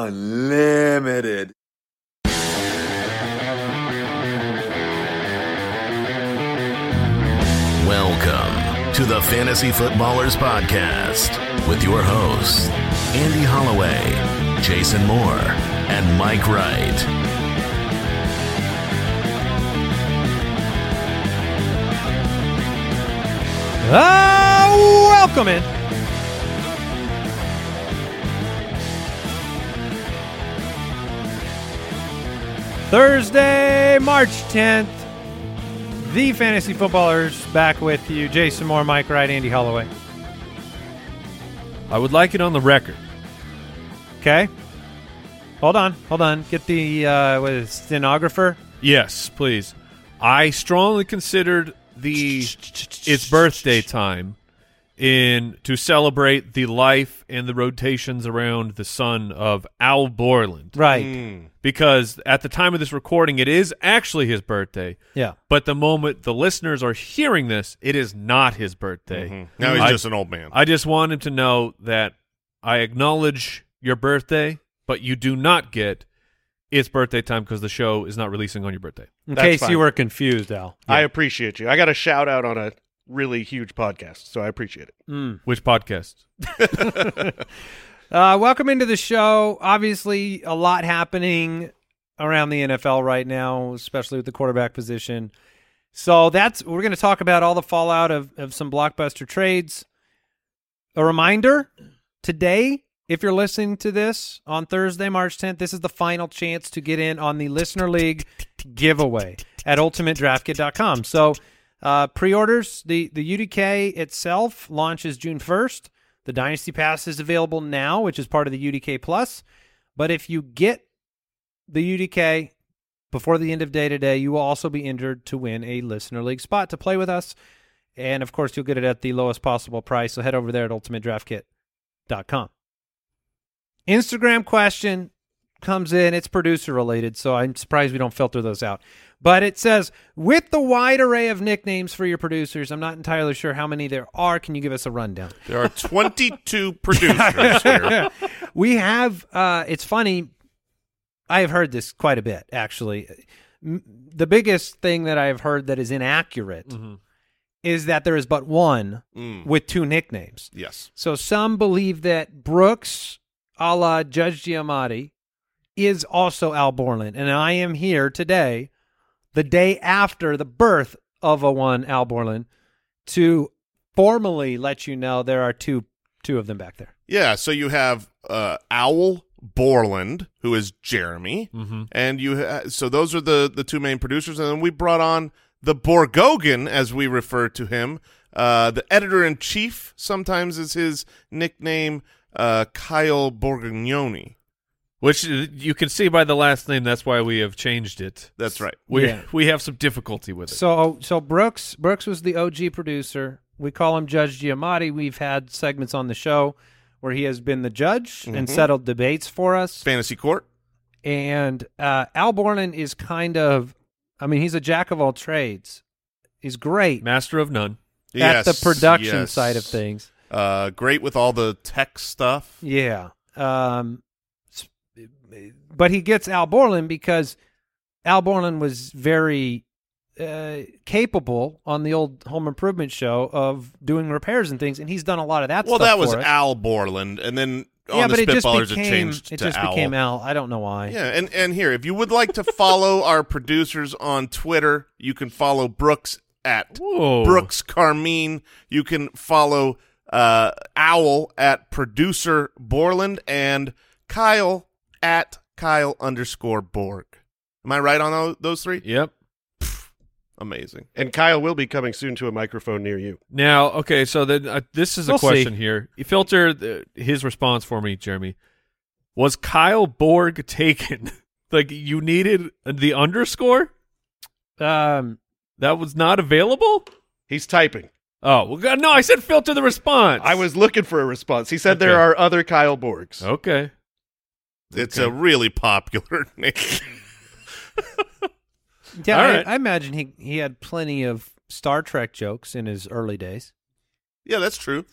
Unlimited. Welcome to the Fantasy Footballers Podcast with your hosts, Andy Holloway, Jason Moore, and Mike Wright. Ah, welcome in. Thursday, March 10th. The Fantasy Footballers back with you. Jason Moore, Mike Wright, Andy Holloway. I would like it on the record. Okay. Hold on, hold on. Get the uh, what is it, stenographer. Yes, please. I strongly considered the its birthday time in to celebrate the life and the rotations around the sun of Al Borland. Right. Hmm. Because at the time of this recording, it is actually his birthday. Yeah. But the moment the listeners are hearing this, it is not his birthday. Mm-hmm. Now he's I- just an old man. I just want him to know that I acknowledge your birthday, but you do not get its birthday time because the show is not releasing on your birthday. In That's case fine. you were confused, Al. I appreciate you. I got a shout out on a really huge podcast, so I appreciate it. Which podcast? Uh, welcome into the show. Obviously, a lot happening around the NFL right now, especially with the quarterback position. So that's we're going to talk about all the fallout of, of some blockbuster trades. A reminder today, if you're listening to this on Thursday, March 10th, this is the final chance to get in on the Listener League giveaway at ultimatedraftkit.com. So uh, pre-orders, the, the UDK itself launches June 1st. The Dynasty Pass is available now, which is part of the UDK Plus. But if you get the UDK before the end of day today, you will also be entered to win a Listener League spot to play with us. And of course, you'll get it at the lowest possible price. So head over there at ultimatedraftkit.com. Instagram question comes in. It's producer related, so I'm surprised we don't filter those out. But it says, with the wide array of nicknames for your producers, I'm not entirely sure how many there are. Can you give us a rundown? There are 22 producers here. we have uh it's funny i have heard this quite a bit actually M- the biggest thing that i've heard that is inaccurate is that there is but one Mm. with two nicknames Yes. so some believe that brooks a la judge giamatti is also al borland and i am here today the day after the birth of a one al borland to formally let you know there are two two of them back there Yeah, so you have uh, Owl Borland, who is Jeremy, Mm-hmm. and you. Ha- so those are the the two main producers, and then we brought on the Borgogan, as we refer to him, uh, the editor in chief. Sometimes is his nickname, uh, Kyle Borgognoni. Which uh, you can see by the last name. That's why we have changed it. That's right. We Yeah. we have some difficulty with it. So so Brooks Brooks was the OG producer. We call him Judge Giamatti. We've had segments on the show where he has been the judge and settled debates for us. Fantasy Court. And uh, Al Borland is kind of, I mean, he's a jack of all trades. He's great Master of none. at the production yes. side of things. Uh, great with all the tech stuff. Yeah. Um, s- but he gets Al Borland because Al Borland was very uh, capable on the old Home Improvement show of doing repairs and things, and he's done a lot of that. Stuff. Well, that was. Al Borland, and then on yeah, the but it just became it changed it to just Owl. became Al. I don't know why. Yeah, and and here, if you would like to follow our producers on Twitter, you can follow Brooks at Whoa. Brooks Carmine. You can follow uh, Owl at producer Borland and Kyle at Kyle underscore Borg. Am I right on those three? Yep. Amazing. And Kyle will be coming soon to a microphone near you. Now, okay, so then uh, this is a We'll see. question here. You filter the, his response for me, Jeremy. Was Kyle Borg taken? like you needed the underscore Um, that was not available. He's typing. Oh well, God, no! I said filter the response. I was looking for a response. He said Okay. there are other Kyle Borgs. okay. It's a really popular name. yeah, All I, right. I imagine he he had plenty of Star Trek jokes in his early days. yeah, that's true.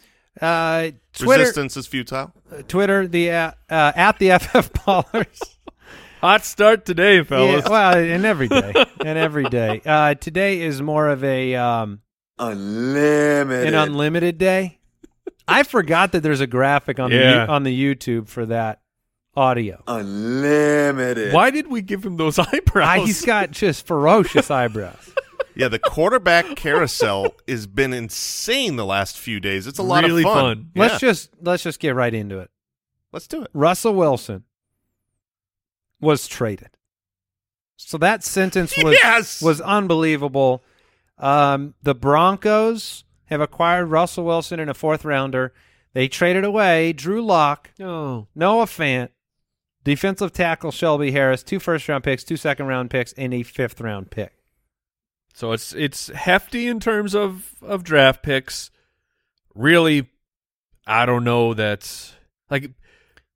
Uh, Twitter, Resistance is futile. Twitter, the uh, uh, at the FF Ballers. Hot start today, fellas. Yeah, well, and every day, and every day. Uh, today is more of a um, Unlimited. an unlimited day. I forgot that there's a graphic on Yeah. the on the YouTube for that audio. Unlimited. Why did we give him those eyebrows? Ah, he's got just ferocious eyebrows. Yeah, the quarterback carousel has been insane the last few days. It's a lot Really of fun. fun. Yeah. Let's just let's just get right into it. let's do it. Russell Wilson was traded. So that sentence was Yes! was unbelievable. Um, the Broncos have acquired Russell Wilson in a fourth rounder. They traded away Drew Lock, No. Noah Fant, defensive tackle Shelby Harris, two first round picks, two second round picks, and a fifth round pick. So it's it's hefty in terms of of draft picks. Really, I don't know that's like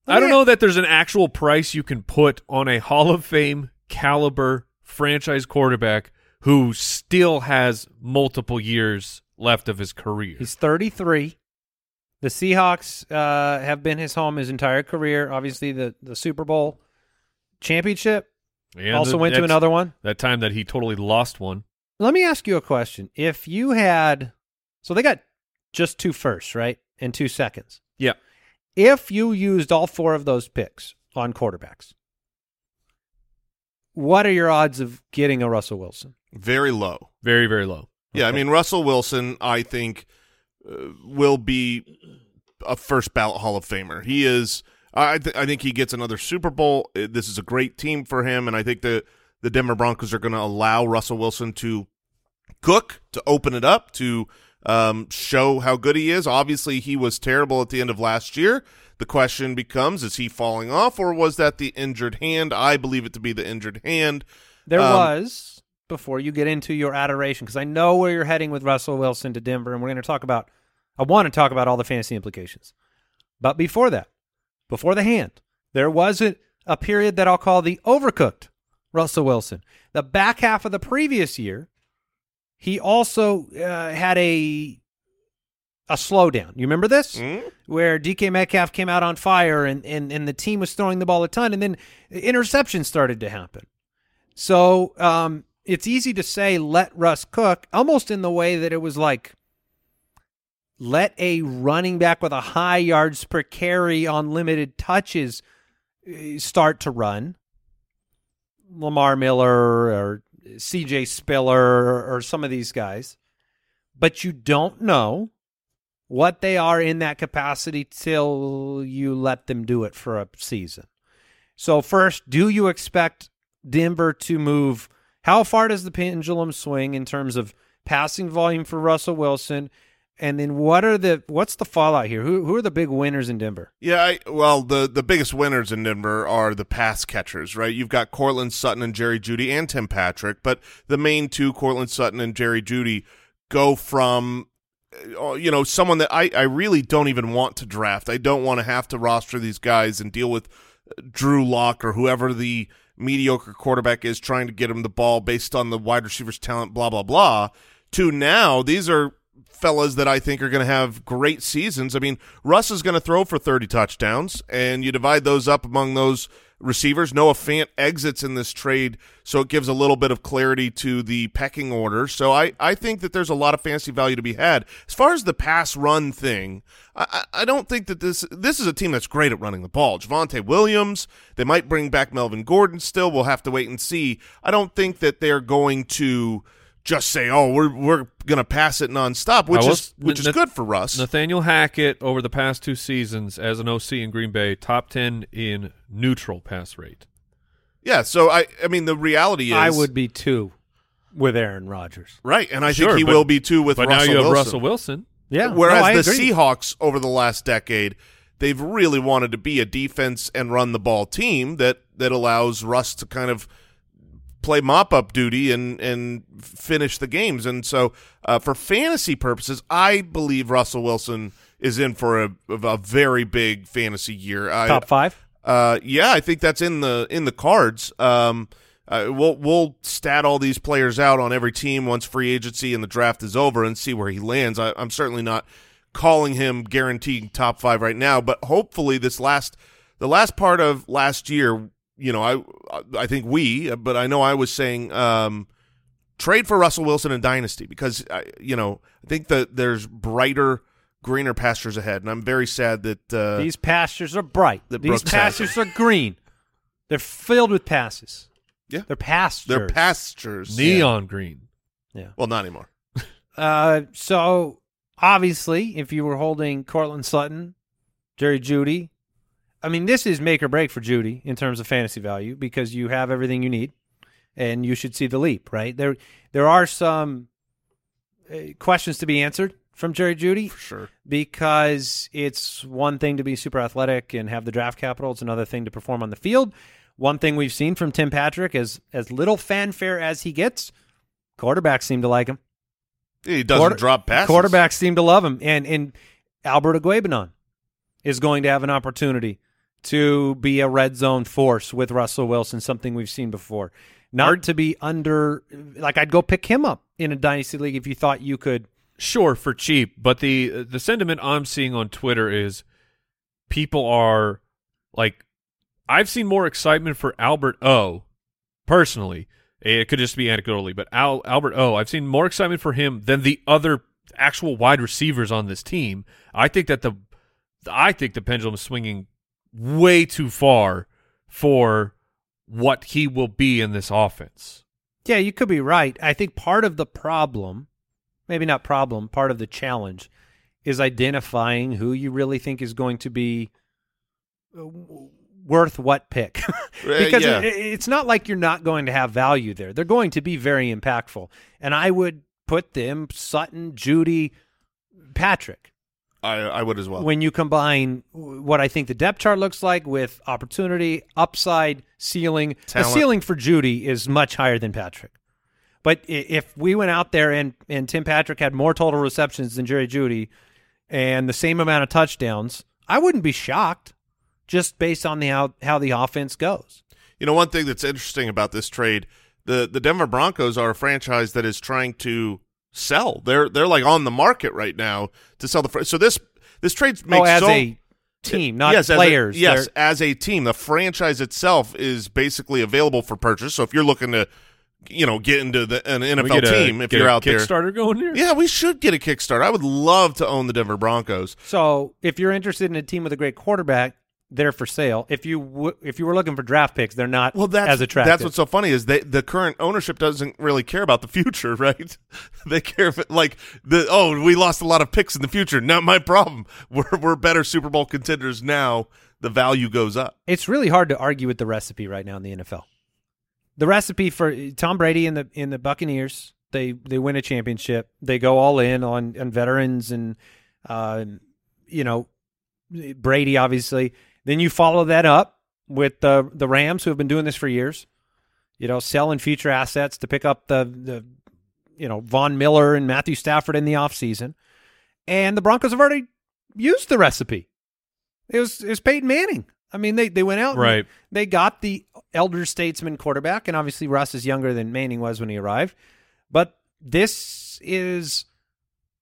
I don't know that there's an actual price you can put on a Hall of Fame caliber franchise quarterback who still has multiple years left of his career. He's 33. The Seahawks uh, have been his home his entire career. Obviously, the, the Super Bowl championship. And also the- went to another one. That time that he totally lost one. Let me ask you a question. If you had, so they got just two firsts, right? And two seconds. Yeah. If you used all four of those picks on quarterbacks, what are your odds of getting a Russell Wilson? Very low. Very, very low. Yeah, I mean Russell Wilson, I think, uh, will be a first ballot Hall of Famer. He is. I th- I think he gets another Super Bowl. Uh, This is a great team for him, and I think the the Denver Broncos are going to allow Russell Wilson to cook, to open it up, to um, show how good he is. Obviously, he was terrible at the end of last year. The question becomes: Is he falling off, or was that the injured hand? I believe it to be the injured hand. There Um, was before you get into your adoration because I know where you're heading with Russell Wilson to Denver, and we're going to talk about. I want to talk about all the fantasy implications, but before that, before the hand, there was a, a period that I'll call the overcooked Russell Wilson. The back half of the previous year, he also uh, had a a slowdown. You remember this? Hmm? where DK Metcalf came out on fire and, and, and the team was throwing the ball a ton, and then interceptions started to happen. So um, it's easy to say let Russ cook, almost in the way that it was like let a running back with a high yards per carry on limited touches uh, start to run. Lamar Miller or CJ Spiller or some of these guys. But you don't know what they are in that capacity till you let them do it for a season. So first, do you expect Denver to move? How far does the pendulum swing in terms of passing volume for Russell Wilson? And then what are the what's the fallout here? Who who are the big winners in Denver? Yeah, I, well, the the biggest winners in Denver are the pass catchers, right? You've got Courtland Sutton and Jerry Jeudy and Tim Patrick, but the main two, Courtland Sutton and Jerry Jeudy, go from uh, you know someone that I I really don't even want to draft. I don't want to have to roster these guys and deal with Drew Lock or whoever the mediocre quarterback is trying to get him the ball based on the wide receivers talent, blah blah blah. To now, these are fellas that I think are going to have great seasons. I mean, Russ is going to throw for 30 touchdowns, and you divide those up among those receivers. Noah Fant exits in this trade, so it gives a little bit of clarity to the pecking order. So I, I think that there's a lot of fantasy value to be had. As far as the pass run thing, I, I I don't think that this this is a team that's great at running the ball. Javonte Williams, they might bring back Melvin Gordon still. We'll have to wait and see. I don't think that they're going to just say, "Oh, we're we're gonna pass it nonstop," which I will- is which is Nath- good for Russ. Nathaniel Hackett over the past two seasons as an OC in Green Bay, top ten in neutral pass rate. yeah, so I I mean the reality is I would be two with Aaron Rodgers. right, and I Sure, think he but- will be too with but Russell now you have Wilson. Russell Wilson. Yeah. Whereas no, the agree. Seahawks over the last decade, they've really wanted to be a defense and run the ball team that that allows Russ to kind of play mop up duty and and finish the games. And so, uh, for fantasy purposes, I believe Russell Wilson is in for a, a very big fantasy year. I, top five. uh, yeah, I think that's in the in the cards. Um, uh, we'll we'll stat all these players out on every team once free agency and the draft is over and see where he lands. I, I'm certainly not calling him guaranteed top five right now. But hopefully, this last the last part of last year, you know, I I think we, but I know I was saying um, trade for Russell Wilson and dynasty because I, you know I think that there's brighter, greener pastures ahead, and I'm very sad that uh, These pastures are bright. That These Brooks pastures are green. They're filled with passes. Yeah. They're pastures. they're pastures. Neon green. Yeah. Well, not anymore. Uh, so obviously, if you were holding Courtland Sutton, Jerry Jeudy, I mean, this is make or break for Jeudy in terms of fantasy value because you have everything you need, and you should see the leap. Right there, there are some uh, questions to be answered from Jerry Jeudy For sure. because it's one thing to be super athletic and have the draft capital. It's another thing to perform on the field. One thing we've seen from Tim Patrick is as little fanfare as he gets, quarterbacks seem to like him. He doesn't Quarter- drop passes. Quarterbacks seem to love him, and and Albert Okwuegbunam is going to have an opportunity to be a red zone force with Russell Wilson, something we've seen before. Not to be under, like I'd go pick him up in a dynasty league if you thought you could. Sure, for cheap, but the the sentiment I'm seeing on Twitter is people are like I've seen more excitement for Albert O personally. Eh, it could just be anecdotally, but Al, Albert O, I've seen more excitement for him than the other actual wide receivers on this team. I think that the I think the pendulum is swinging way too far for what he will be in this offense. Yeah, you could be right. I think part of the problem, maybe not problem, part of the challenge is identifying who you really think is going to be uh, worth what pick. because yeah. it, it's not like you're not going to have value there. They're going to be very impactful. And I would put them Sutton, Jeudy, Patrick I, I would as well. when you combine what I think the depth chart looks like with opportunity, upside, ceiling. The ceiling for Jeudy is much higher than Patrick. But if we went out there and, and Tim Patrick had more total receptions than Jerry Jeudy and the same amount of touchdowns, I wouldn't be shocked just based on the how, how the offense goes. You know, one thing that's interesting about this trade, the the Denver Broncos are a franchise that is trying to sell. They're they're like on the market right now to sell the. Fr- so this this trade oh, makes oh, as so, a team, not yes, players. As a, yes, They're- as a team, the franchise itself is basically available for purchase. So if you're looking to, you know, get into the, an NFL get a- team, if get you're a out there, Kickstarter going here. yeah, we should get a Kickstarter. I would love to own the Denver Broncos. So if you're interested in a team with a great quarterback, they're for sale. If you w- if you were looking for draft picks, they're not Well, that's as attractive. That's what's so funny is they the current ownership doesn't really care about the future, right? they care if it, like the oh we lost a lot of picks in the future. Not my problem. We're we're better Super Bowl contenders now. The value goes up. it's really hard to argue with the recipe right now in the NFL. The recipe for Tom Brady in the in the Buccaneers, they they win a championship. They go all in on on veterans and uh, you know Brady obviously. Then you follow that up with the the Rams who have been doing this for years. You know, selling future assets to pick up the the you know Von Miller and Matthew Stafford in the offseason. And the Broncos have already used the recipe. It was it was Peyton Manning. I mean, they they went out Right. they got the elder statesman quarterback, and obviously Russ is younger than Manning was when he arrived. But this is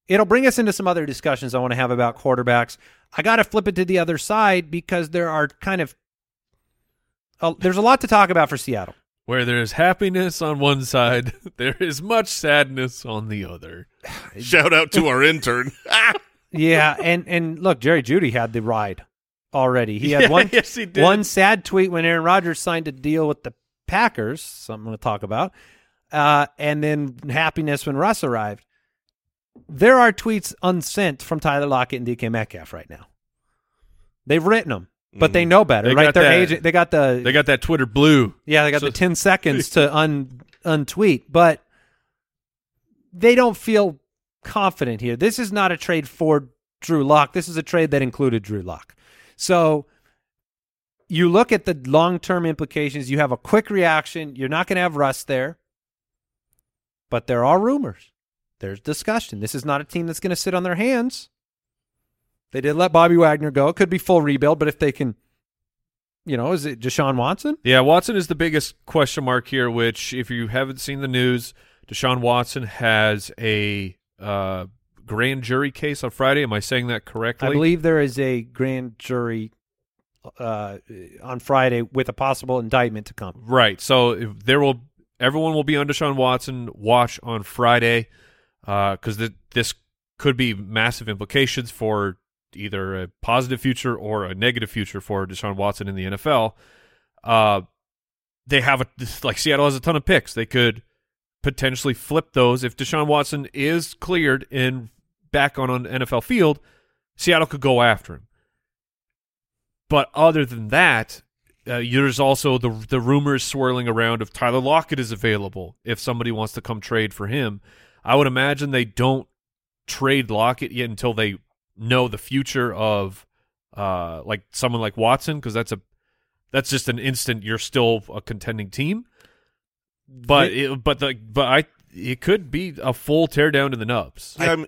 it'll bring us into some other discussions I want to have about quarterbacks. I got to flip it to the other side because there are kind of uh, there's a lot to talk about for Seattle. Where there is happiness on one side, there is much sadness on the other. Shout out to our intern. Yeah, and and look, Jerry Jeudy had the ride already. He had Yeah, one yes, he did. one sad tweet when Aaron Rodgers signed a deal with the Packers, something I'm going to talk about, uh, and then happiness when Russ arrived. There are tweets unsent from Tyler Lockett and DK Metcalf right now. They've written them, but they mm. know better, They right? Their that- agent, they got the They got that Twitter blue. yeah, they got So- the 10 seconds to un untweet, but they don't feel confident here. This is not a trade for Drew Lock. This is a trade that included Drew Lock. So you look at the long-term implications, you have a quick reaction, you're not going to have Russ there. But there are rumors. There's discussion. This is not a team that's going to sit on their hands. They did let Bobby Wagner go. It could be full rebuild, but if they can you know, is it Deshaun Watson? Yeah, Watson is the biggest question mark here. Which, if you haven't seen the news, Deshaun Watson has a uh, grand jury case on Friday. Am I saying that correctly? I believe there is a grand jury uh, on Friday with a possible indictment to come. Right. So if there will everyone will be on Deshaun Watson watch on Friday because th- this could be massive implications for either a positive future or a negative future for Deshaun Watson in the NFL. Uh, they have a like Seattle has a ton of picks. They could potentially flip those if Deshaun Watson is cleared and back on an NFL field. Seattle could go after him. But other than that, uh, there's also the the rumors swirling around of Tyler Lockett is available. If somebody wants to come trade for him, I would imagine they don't trade Lockett yet until they know the future of uh, like someone like Watson because that's a that's just an instant you're still a contending team. But it, but the but I it could be a full teardown to the nubs. Yeah, I mean,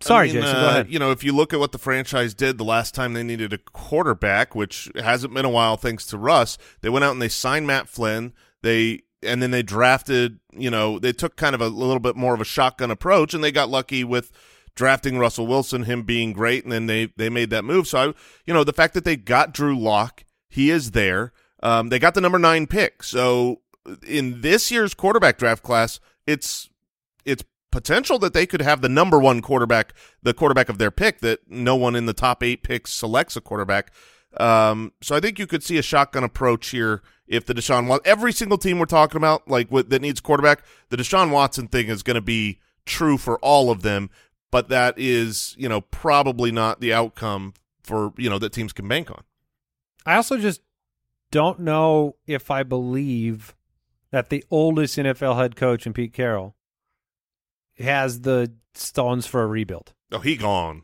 Sorry, I mean, Jason. uh, go ahead. You know, if you look at what the franchise did the last time they needed a quarterback, which hasn't been a while thanks to Russ, they went out and they signed Matt Flynn. They and then they drafted. You know, they took kind of a little bit more of a shotgun approach, and they got lucky with drafting Russell Wilson, him being great, and then they they made that move. So I, you know, the fact that they got Drew Lock, he is there. Um, they got the number nine pick. So in this year's quarterback draft class, it's it's potential that they could have the number one quarterback, the quarterback of their pick, that no one in the top eight picks selects a quarterback. Um, so I think you could see a shotgun approach here if the Deshaun Watson, every single team we're talking about, like with, that needs quarterback, the Deshaun Watson thing is going to be true for all of them, but that is, you know, probably not the outcome for, you know, that teams can bank on. I also just don't know if I believe that the oldest NFL head coach in Pete Carroll has the stones for a rebuild. Oh, he gone.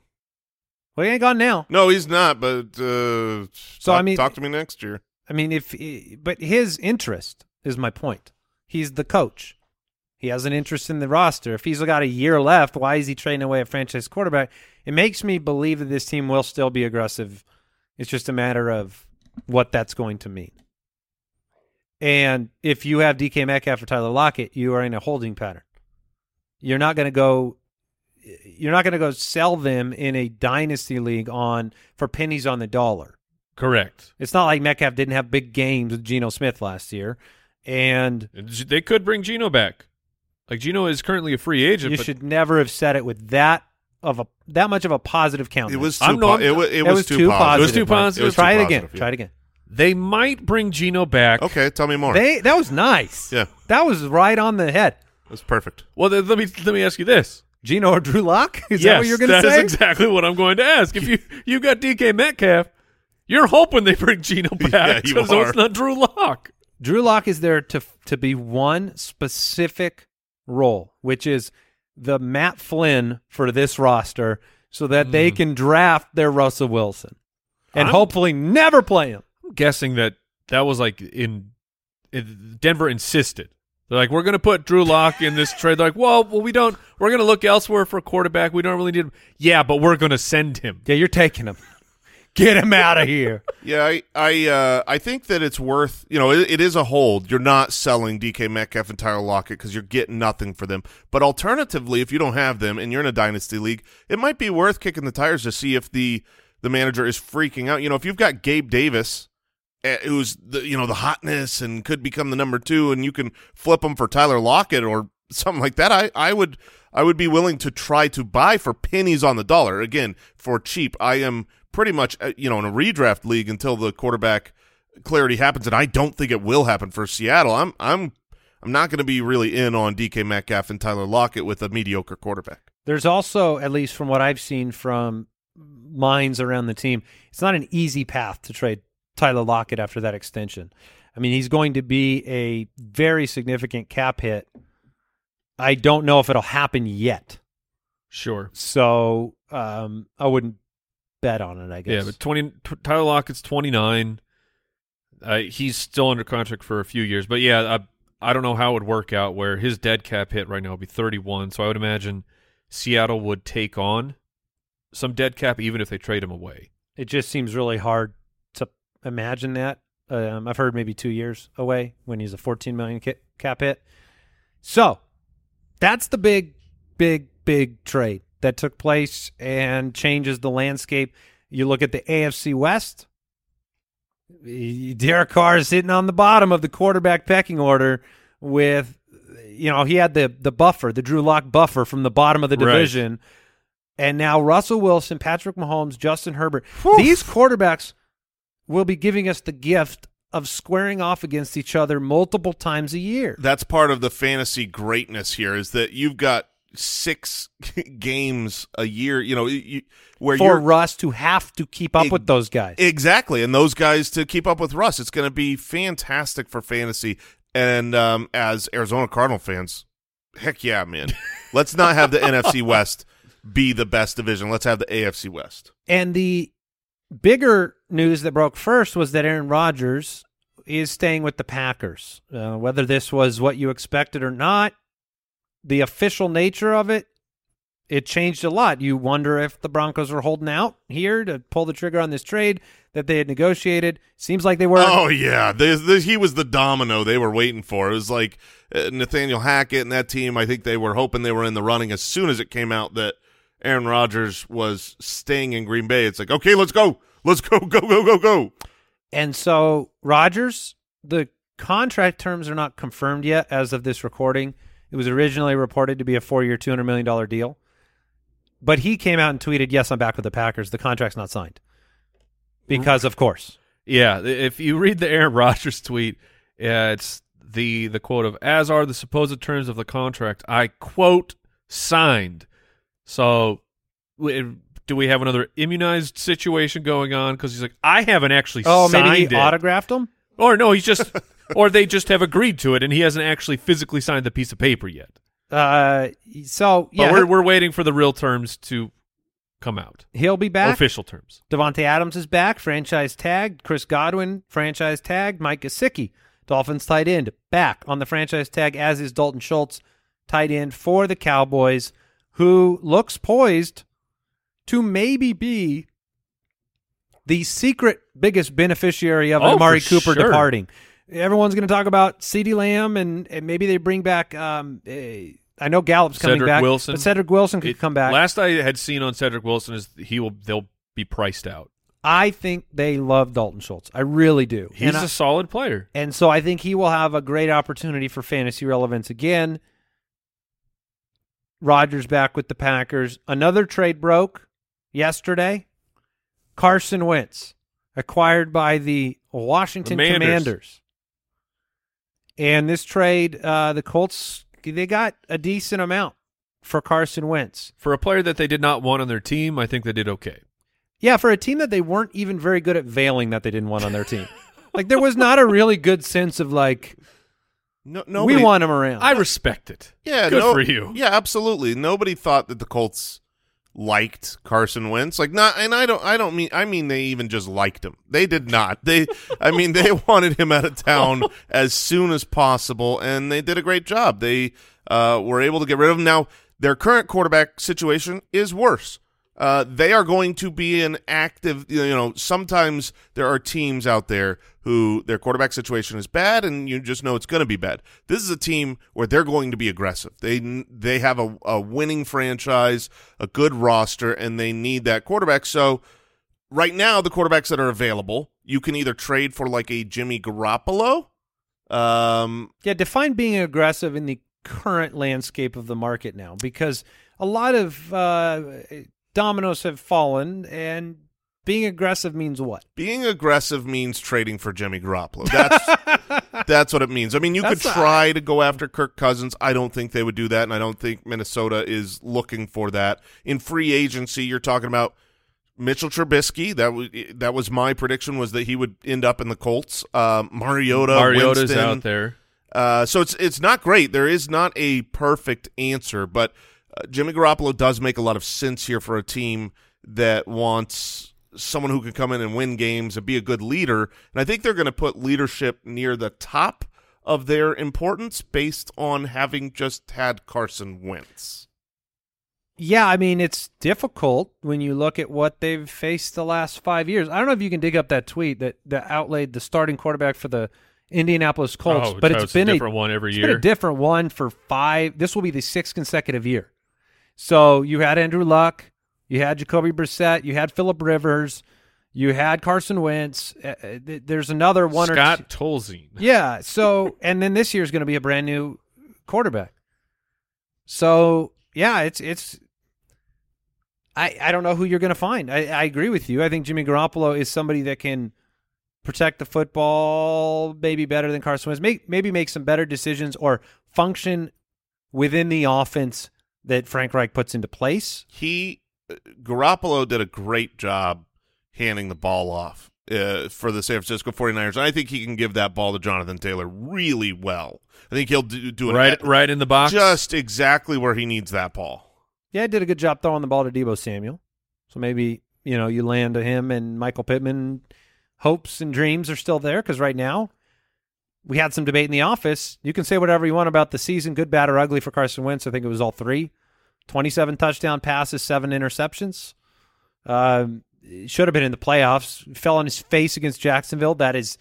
Well, he ain't gone now. No, he's not, but, uh, So, talk, I mean- talk to me next year. I mean, if but his interest is my point. He's the coach. He has an interest in the roster. If he's got a year left, why is he trading away a franchise quarterback? It makes me believe that this team will still be aggressive. It's just a matter of what that's going to mean. And if you have DK Metcalf or Tyler Lockett, you are in a holding pattern. You're not going to go. You're not going to go sell them in a dynasty league on for pennies on the dollar. Correct. It's not like Metcalf didn't have big games with Geno Smith last year, and They could bring Geno back. Like Geno is currently a free agent. you but should never have said it with that of a that much of a positive count. It was too, I'm po- not- it, wa- it, It was, was too, too positive. positive. It was too positive. It was Try too it again. positive, Try it again. They might bring Geno back. Okay, tell me more. They that was nice. Yeah. that was right on the head. That's perfect. Well, then let me let me ask you this. Geno or Drew Lock? Is yes, that what you're going to say? that is exactly what I'm going to ask. If you you got DK Metcalf, you're hoping they bring Geno Yeah, back you because are. it's not Drew Lock. Drew Lock is there to to be one specific role, which is the Matt Flynn for this roster, so that they hmm. can draft their Russell Wilson and I'm- hopefully never play him. I'm guessing that that was like in, in Denver insisted. They're like, we're going to put Drew Lock in this trade. They're like, well, well, we don't. We're going to look elsewhere for a quarterback. We don't really need him. Yeah, but we're going to send him. Yeah, you're taking him. Get him out of here. Yeah, I I uh, I think that it's worth you know it, it is a hold. You're not selling DK Metcalf and Tyler Lockett because you're getting nothing for them. But alternatively, if you don't have them and you're in a dynasty league, it might be worth kicking the tires to see if the the manager is freaking out. You know, if you've got Gabe Davis, uh, who's the you know the hotness and could become the number two, and you can flip him for Tyler Lockett or something like that, I I would I would be willing to try to buy for pennies on the dollar. Again, for cheap, I am pretty much uh, you know in a redraft league until the quarterback clarity happens, and I don't think it will happen for Seattle. I'm I'm I'm not going to be really in on DK Metcalf and Tyler Lockett with a mediocre quarterback. There's also, at least from what I've seen from minds around the team, it's not an easy path to trade Tyler Lockett after that extension. I mean, he's going to be a very significant cap hit. I don't know if it'll happen yet. Sure. So um, I wouldn't bet on it, I guess. Yeah, but twenty t- Tyler Lockett's twenty nine. Uh, he's still under contract for a few years, but yeah, I I don't know how it would work out where his dead cap hit right now would be thirty one. So I would imagine Seattle would take on some dead cap even if they trade him away. it just seems really hard to imagine that. Um, I've heard maybe two years away when he's a 14 million ca- cap hit. So that's the big, big, big trade that took place and changes the landscape. You look at the AFC West. Derek Carr is sitting on the bottom of the quarterback pecking order with, you know, he had the the buffer, the Drew Lock buffer from the bottom of the Right. division, and now Russell Wilson, Patrick Mahomes, Justin Herbert. These quarterbacks will be giving us the gift of squaring off against each other multiple times a year. That's part of the fantasy greatness here is that you've got six games a year, you know, you, where for Russ to have to keep up Ex- with those guys. Exactly, and those guys to keep up with Russ, it's going to be fantastic for fantasy. And um, as Arizona Cardinal fans, heck yeah, man! Let's not have the NFC West be the best division. Let's have the AFC West. And the bigger news that broke first was that Aaron Rodgers is staying with the Packers. Uh, whether this was what you expected or not, the official nature of it, it changed a lot. You wonder if the Broncos were holding out here to pull the trigger on this trade that they had negotiated. Seems like they were. Oh yeah, this, this, he was the domino they were waiting for. It was like uh, Nathaniel Hackett and that team. I think they were hoping they were in the running as soon as it came out that Aaron Rodgers was staying in Green Bay. It's like, okay, let's go, let's go, go, go, go, go. And so Rodgers, the contract terms are not confirmed yet as of this recording. It was originally reported to be a four-year, two hundred million dollar deal, but he came out and tweeted, "Yes, I'm back with the Packers. The contract's not signed because, of course, Yeah, if you read the Aaron Rodgers tweet, uh, it's the the quote of "as are the supposed terms of the contract." I quote signed. So, do we have another immunized situation going on? Because he's like, I haven't actually oh, signed maybe he it. autographed them. or no, he's just, or they just have agreed to it, and he hasn't actually physically signed the piece of paper yet. Uh, so yeah, But we're we're waiting for the real terms to come out, he'll be back. official terms. Davante Adams is back, franchise tagged. Chris Godwin, franchise tagged. Mike Gesicki, Dolphins tight end, back on the franchise tag, as is Dalton Schultz, tight end for the Cowboys, who looks poised to maybe be the secret biggest beneficiary of Oh, Amari Cooper sure. departing. Everyone's going to talk about CeeDee Lamb, and, and maybe they bring back. Um, eh, I know Gallup's coming Cedric back, Wilson. but Cedric Wilson could It- come back. Last I had seen on Cedric Wilson is he will they'll be priced out. I think they love Dalton Schultz. I really do. He's and, I- a solid player. and so I think he will have a great opportunity for fantasy relevance again. Rodgers back with the Packers. Another trade broke yesterday. Carson Wentz acquired by the Washington Commanders. Commanders. And this trade, uh, the Colts, they got a decent amount for Carson Wentz. For a player that they did not want on their team, I think they did okay. Yeah, for a team that they weren't even very good at veiling that they didn't want on their team. like there was not a really good sense of like No, nobody, we want him around. I respect it. Yeah, Good no- for you. Yeah, absolutely. Nobody thought that the Colts liked Carson Wentz. Like not and I don't I don't mean I mean they even just liked him. They did not. They I mean they wanted him out of town as soon as possible and they did a great job. They uh, were able to get rid of him. Now their current quarterback situation is worse. Uh, they are going to be an active, you know, sometimes there are teams out there who their quarterback situation is bad and you just know it's going to be bad. This is a team where they're going to be aggressive. They they have a, a winning franchise, a good roster, and they need that quarterback. So right now, the quarterbacks that are available, you can either trade for like a Jimmy Garoppolo. Um, yeah, define being aggressive in the current landscape of the market now because a lot of uh, dominoes have fallen and being aggressive means what? being aggressive means trading for Jimmy Garoppolo. That's that's what it means. I mean, you could That's- try to go after Kirk Cousins. I don't think they would do that, and I don't think Minnesota is looking for that. In free agency, you're talking about Mitchell Trubisky. That was that was my prediction was that he would end up in the Colts. Um, Mariota, Mariota's Winston. out there. Uh, so it's it's not great. There is not a perfect answer, but uh, Jimmy Garoppolo does make a lot of sense here for a team that wants someone who can come in and win games and be a good leader. And I think they're going to put leadership near the top of their importance based on having just had Carson Wentz. Yeah, I mean it's difficult when you look at what they've faced the last five years. I don't know if you can dig up that tweet that that outlaid the starting quarterback for the Indianapolis Colts, Oh, but so it's been a a different one every It's year. been a different one for five. This will be the sixth consecutive year. So you had Andrew Luck, you had Jacoby Brissett, you had Philip Rivers, you had Carson Wentz. Uh, uh, th- there's another one or two. Scott Tolzien. Yeah. So, and then this year is going to be a brand new quarterback. So, yeah, it's it's. I I don't know who you're going to find. I, I agree with you. I think Jimmy Garoppolo is somebody that can protect the football maybe better than Carson Wentz. Make maybe make some better decisions or function within the offense that Frank Reich puts into place. he uh, Garoppolo did a great job handing the ball off uh, for the San Francisco 49ers. And I think he can give that ball to Jonathan Taylor really well. I think he'll do, do an Right, right in the box. just exactly where he needs that ball. Yeah, he did a good job throwing the ball to Deebo Samuel. So maybe you know you land to him and Michael Pittman. Hopes and dreams are still there because right now we had some debate in the office. You can say whatever you want about the season, good, bad, or ugly for Carson Wentz. I think it was all three. 27 touchdown passes, seven interceptions. Um, should have been in the playoffs. Fell on his face against Jacksonville. That is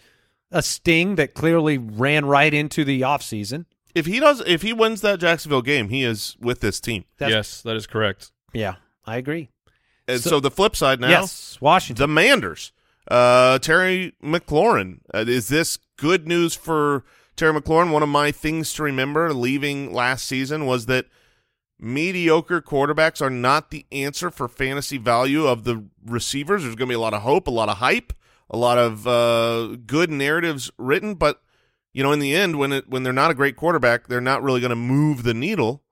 a sting that clearly ran right into the offseason. If he does, if he wins that Jacksonville game, he is with this team. That's- yes, that is correct. Yeah, I agree. And So- so, the flip side now, yes, Washington. the Manders, uh, Terry McLaurin. Uh, is this good news for Terry McLaurin? One of my things to remember leaving last season was that mediocre quarterbacks are not the answer for fantasy value of the receivers. There's going to be a lot of hope, a lot of hype, a lot of uh, good narratives written, but you know, in the end, when it when they're not a great quarterback, they're not really going to move the needle.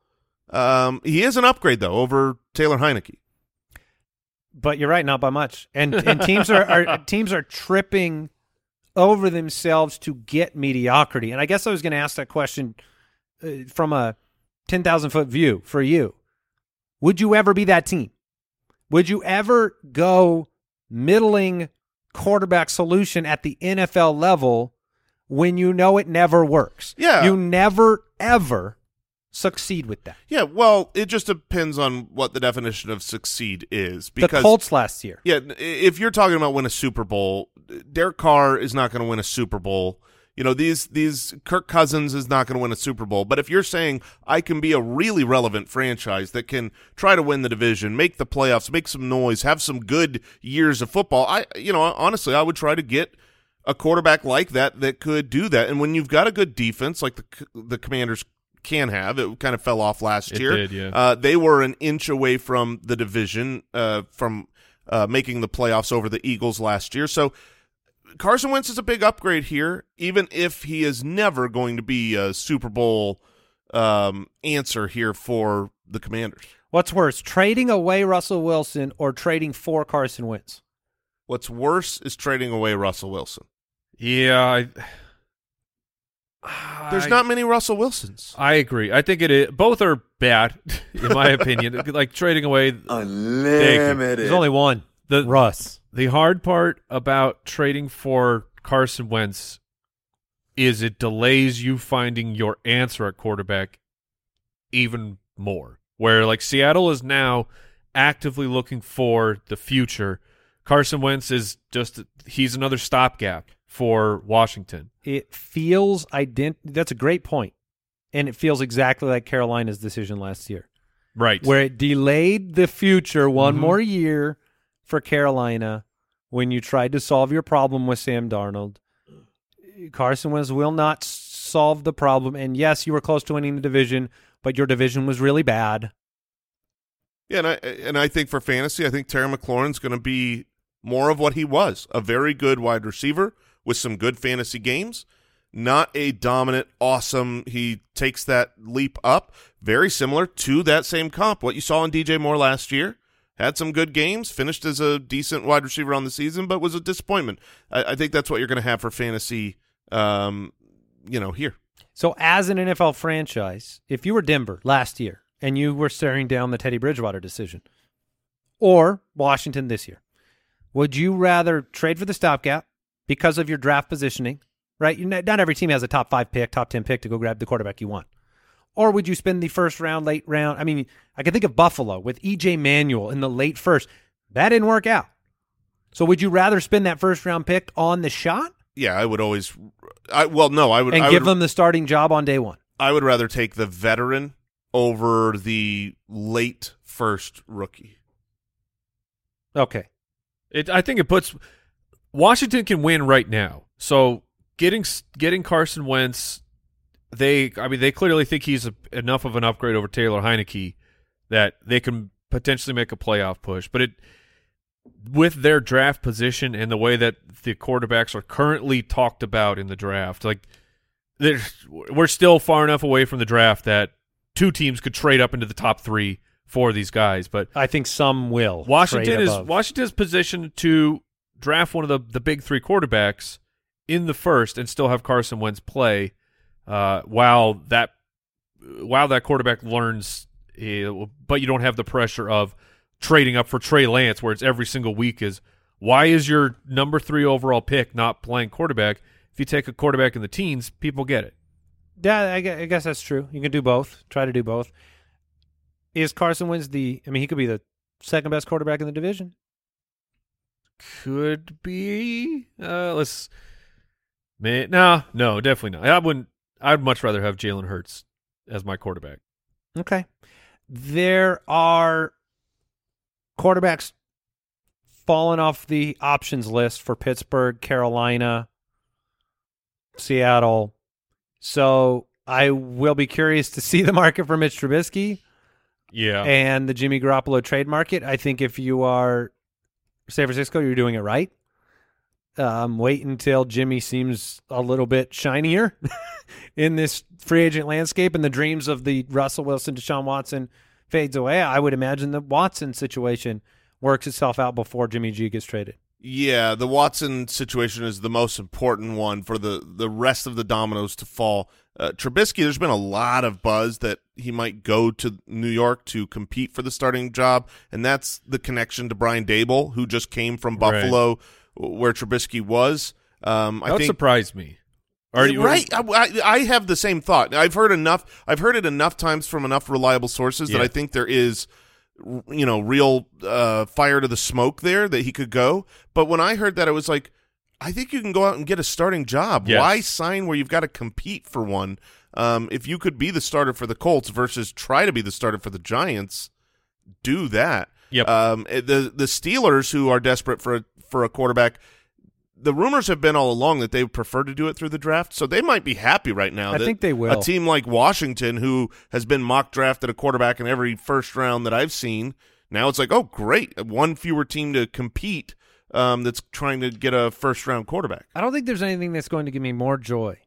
Um, he is an upgrade though over Taylor Heinicke. But you're right, not by much. And and teams are, are teams are tripping over themselves to get mediocrity. And I guess I was going to ask that question uh, from a ten thousand foot view for you. Would you ever be that team? Would you ever go middling quarterback solution at the NFL level when you know it never works? Yeah. you never ever succeed with that. Yeah, well, it just depends on what the definition of succeed is. The Because Colts last year. yeah, if you're talking about win a Super Bowl, Derek Carr is not going to win a Super Bowl. You know, these these Kirk Cousins is not going to win a Super Bowl. But if you're saying I can be a really relevant franchise that can try to win the division, make the playoffs, make some noise, have some good years of football, I you know, honestly, I would try to get a quarterback like that that could do that. And when you've got a good defense like the the Commanders can have, it kind of fell off last It year. did, yeah. Uh, they were an inch away from the division, uh, from uh, making the playoffs over the Eagles last year. So Carson Wentz is a big upgrade here, even if he is never going to be a Super Bowl um, answer here for the Commanders. What's worse, trading away Russell Wilson or trading for Carson Wentz? What's worse is trading away Russell Wilson. Yeah, I, There's I- not many Russell Wilsons. I agree. I think it is. Both are bad, in my opinion. like trading away Unlimited. There's only one. the Russ. The hard part about trading for Carson Wentz is it delays you finding your answer at quarterback even more. Where like Seattle is now actively looking for the future. Carson Wentz is just he's another stopgap for Washington. It feels ident. That's a great point, and it feels exactly like Carolina's decision last year, Right. where it delayed the future one Mhm. more year for Carolina when you tried to solve your problem with Sam Darnold. Carson Wentz will not solve the problem, and yes, you were close to winning the division, but your division was really bad. Yeah, and I and I think for fantasy, I think Terry McLaurin's going to be more of what he was, a very good wide receiver with some good fantasy games. Not a dominant, awesome. He takes that leap up, very similar to that same comp. What you saw in DJ Moore last year, had some good games, finished as a decent wide receiver on the season, but was a disappointment. I, I think that's what you're going to have for fantasy. Um, you know, here. So, as an NFL franchise, if you were Denver last year and you were staring down the Teddy Bridgewater decision, or Washington this year, would you rather trade for the stopgap because of your draft positioning? Right, not not every team has a top five pick, top ten pick to go grab the quarterback you want. Or would you spend the first round, late round? I mean, I can think of Buffalo with EJ Manuel in the late first. That didn't work out. So, would you rather spend that first round pick on the shot Yeah, I would always. I well, no, I would. and I give would, them the starting job on day one? I would rather take the veteran over the late first rookie. Okay. It, I think it puts Washington can win right now. So getting getting Carson Wentz, they I mean they clearly think he's a, enough of an upgrade over Taylor Heinicke that they can potentially make a playoff push. But it with their draft position and the way that the quarterbacks are currently talked about in the draft, like we're still far enough away from the draft that two teams could trade up into the top three for these guys. But I think some will. Washington is above. Washington's positioned to draft one of the the big three quarterbacks in the first and still have Carson Wentz play uh, while that while that quarterback learns, uh, but you don't have the pressure of trading up for Trey Lance, where it's every single week is why is your number three overall pick not playing quarterback? If you take a quarterback in the teens, people get it. Yeah, I guess that's true. You can do both. Try to do both. Is Carson Wentz the? I mean, he could be the second best quarterback in the division. Could be. Uh, let's. Man, no, no, definitely not. I wouldn't. I'd much rather have Jalen Hurts as my quarterback. Okay. There are quarterbacks falling off the options list for Pittsburgh, Carolina, Seattle. So I will be curious to see the market for Mitch Trubisky. Yeah. And the Jimmy Garoppolo trade market. I think if you are San Francisco, you're doing it right. Um, wait until Jimmy seems a little bit shinier in this free agent landscape and the dreams of the Russell Wilson, Deshaun Watson fades away. I would imagine the Watson situation works itself out before Jimmy G gets traded. Yeah, the Watson situation is the most important one for the, the rest of the dominoes to fall. Uh, Trubisky, there's been a lot of buzz that he might go to New York to compete for the starting job, and that's the connection to Brian Daboll, who just came from Buffalo, right. Where Trubisky was. Um, that I think surprised me. Are you right? I, I, have the same thought. I've heard enough. I've heard it enough times from enough reliable sources yeah. that I think there is – you know, real uh, fire to the smoke there that he could go. But when I heard that, I was like, I think you can go out and get a starting job. Yes. Why sign where you've got to compete for one? Um, if you could be the starter for the Colts versus try to be the starter for the Giants, do that. Yep. Um, eh, the the Steelers, who are desperate for a, for a quarterback, the rumors have been all along that they prefer to do it through the draft, so they might be happy right now. I think they will. A team like Washington, who has been mock drafted a quarterback in every first round that I've seen, now it's like, oh, great, one fewer team to compete um, that's trying to get a first round quarterback. I don't think there's anything that's going to give me more joy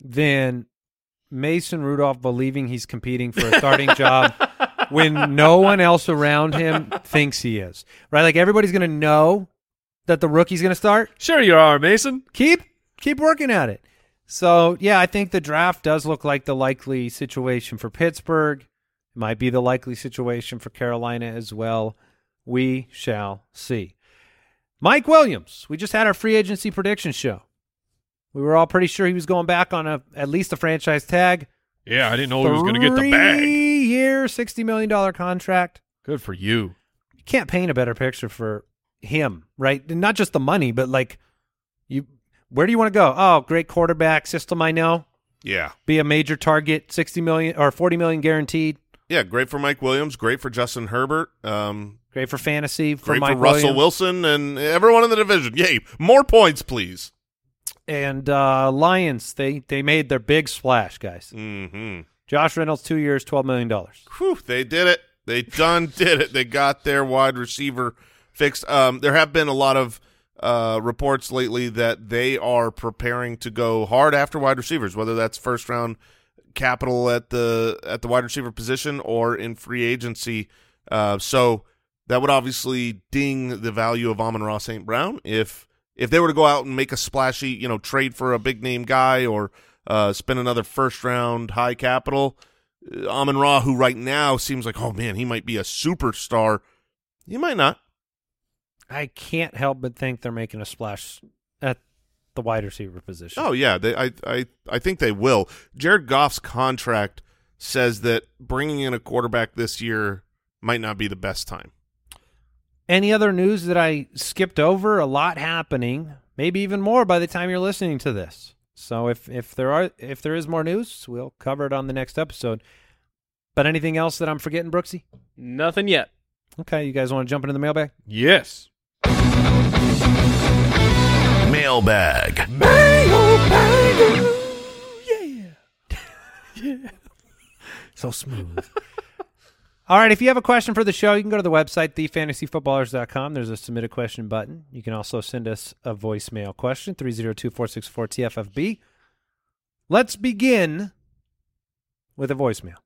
than Mason Rudolph believing he's competing for a starting job when no one else around him thinks he is. Right? Like everybody's going to know that the rookie's going to start? Sure you are, Mason. Keep keep working at it. So, yeah, I think the draft does look like the likely situation for Pittsburgh. It might be the likely situation for Carolina as well. We shall see. Mike Williams, we just had our free agency prediction show. We were all pretty sure he was going back on a at least a franchise tag. Yeah, I didn't know he was going to get the bag. Three-year, $60 million contract. Good for you. You can't paint a better picture for him, right? Not just the money, but like you where do you want to go? Oh, great quarterback system I know. Yeah. Be a major target, 60 million or 40 million guaranteed. Yeah, great for Mike Williams, great for Justin Herbert. Um great for fantasy for great Mike for Russell Williams. Wilson and everyone in the division. Yay, more points please. And uh Lions, they they made their big splash, guys. Mhm. Josh Reynolds 2 years, 12 million dollars. Whew, they did it. They done did it. They got their wide receiver fixed. Um, there have been a lot of uh, reports lately that they are preparing to go hard after wide receivers, whether that's first round capital at the at the wide receiver position or in free agency. Uh, so that would obviously ding the value of Amon-Ra St. Brown if if they were to go out and make a splashy, you know, trade for a big name guy or uh, spend another first round high capital. Uh, Amon Ra, who right now seems like, oh man, he might be a superstar. He might not. I can't help but think they're making a splash at the wide receiver position. Oh yeah, they, I I I think they will. Jared Goff's contract says that bringing in a quarterback this year might not be the best time. Any other news that I skipped over? A lot happening, maybe even more by the time you're listening to this. So if if there are if there is more news, we'll cover it on the next episode. But anything else that I'm forgetting, Brooksy? Nothing yet. Okay, you guys want to jump into the mailbag? Yes. Mailbag. Yeah. Yeah. So smooth. All right, if you have a question for the show, you can go to the website, thefantasyfootballers.com. There's a submit a question button. You can also send us a voicemail question, 302-464-TFFB. Let's begin with a voicemail.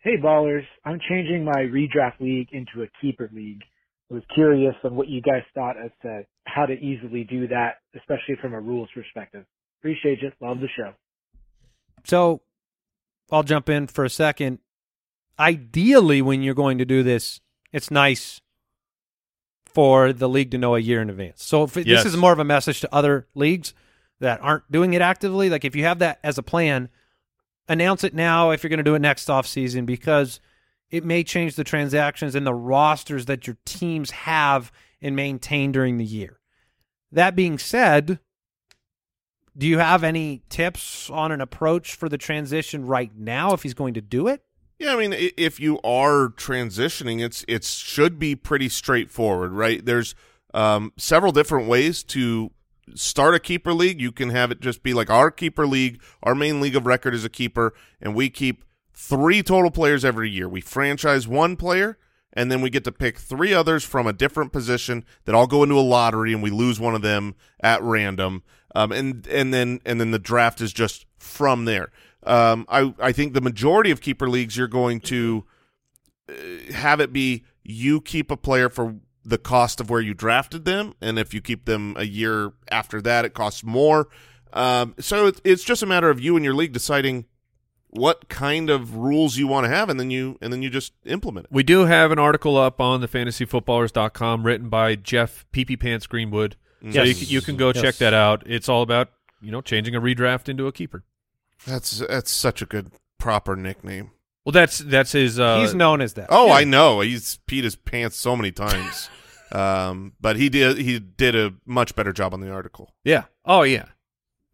Hey ballers, I'm changing my redraft league into a keeper league. I was curious on what you guys thought as to how to easily do that, especially from a rules perspective. Appreciate it. Love the show. So I'll jump in for a second. Ideally, when you're going to do this, it's nice for the league to know a year in advance. So if it, Yes. this is more of a message to other leagues that aren't doing it actively. Like if you have that as a plan, announce it now if you're going to do it next off season because it may change the transactions and the rosters that your teams have and maintain during the year. That being said, do you have any tips on an approach for the transition right now if he's going to do it? Yeah, I mean, if you are transitioning, it's it should be pretty straightforward, right? There's um, several different ways to start a keeper league. You can have it just be like our keeper league. Our main league of record is a keeper, and we keep three total players every year. We franchise one player, and then we get to pick three others from a different position that all go into a lottery, and we lose one of them at random. Um, and and then and then the draft is just from there. Um, I I think the majority of keeper leagues you're going to uh, have it be you keep a player for the cost of where you drafted them, and if you keep them a year after that, it costs more. Um, so it's it's just a matter of you and your league deciding what kind of rules you want to have, and then you and then you just implement it. We do have an article up on the fantasyfootballers.com written by Jeff PP Pants Greenwood. So Yes. you, can- you can go Yes. check that out. It's all about, you know, changing a redraft into a keeper. That's that's such a good proper nickname. Well, that's that's his uh he's known as that. Oh, I know. He's peed his pants so many times. um, but he did he did a much better job on the article. Yeah. Oh yeah.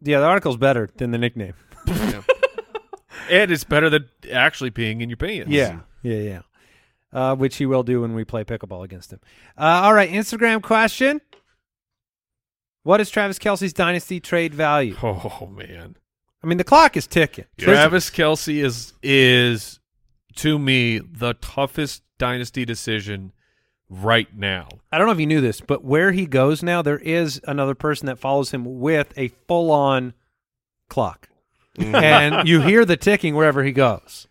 Yeah, the article's better than the nickname. Yeah. And it's better than actually peeing in your pants. Yeah, yeah, yeah. Uh, which he will do when we play pickleball against him. Uh, all right, Instagram question. What is Travis Kelce's dynasty trade value? Oh man. I mean, the clock is ticking. Travis Kelce is is to me the toughest dynasty decision right now. I don't know if you knew this, but where he goes now, there is another person that follows him with a full-on clock, mm. and you hear the ticking wherever he goes.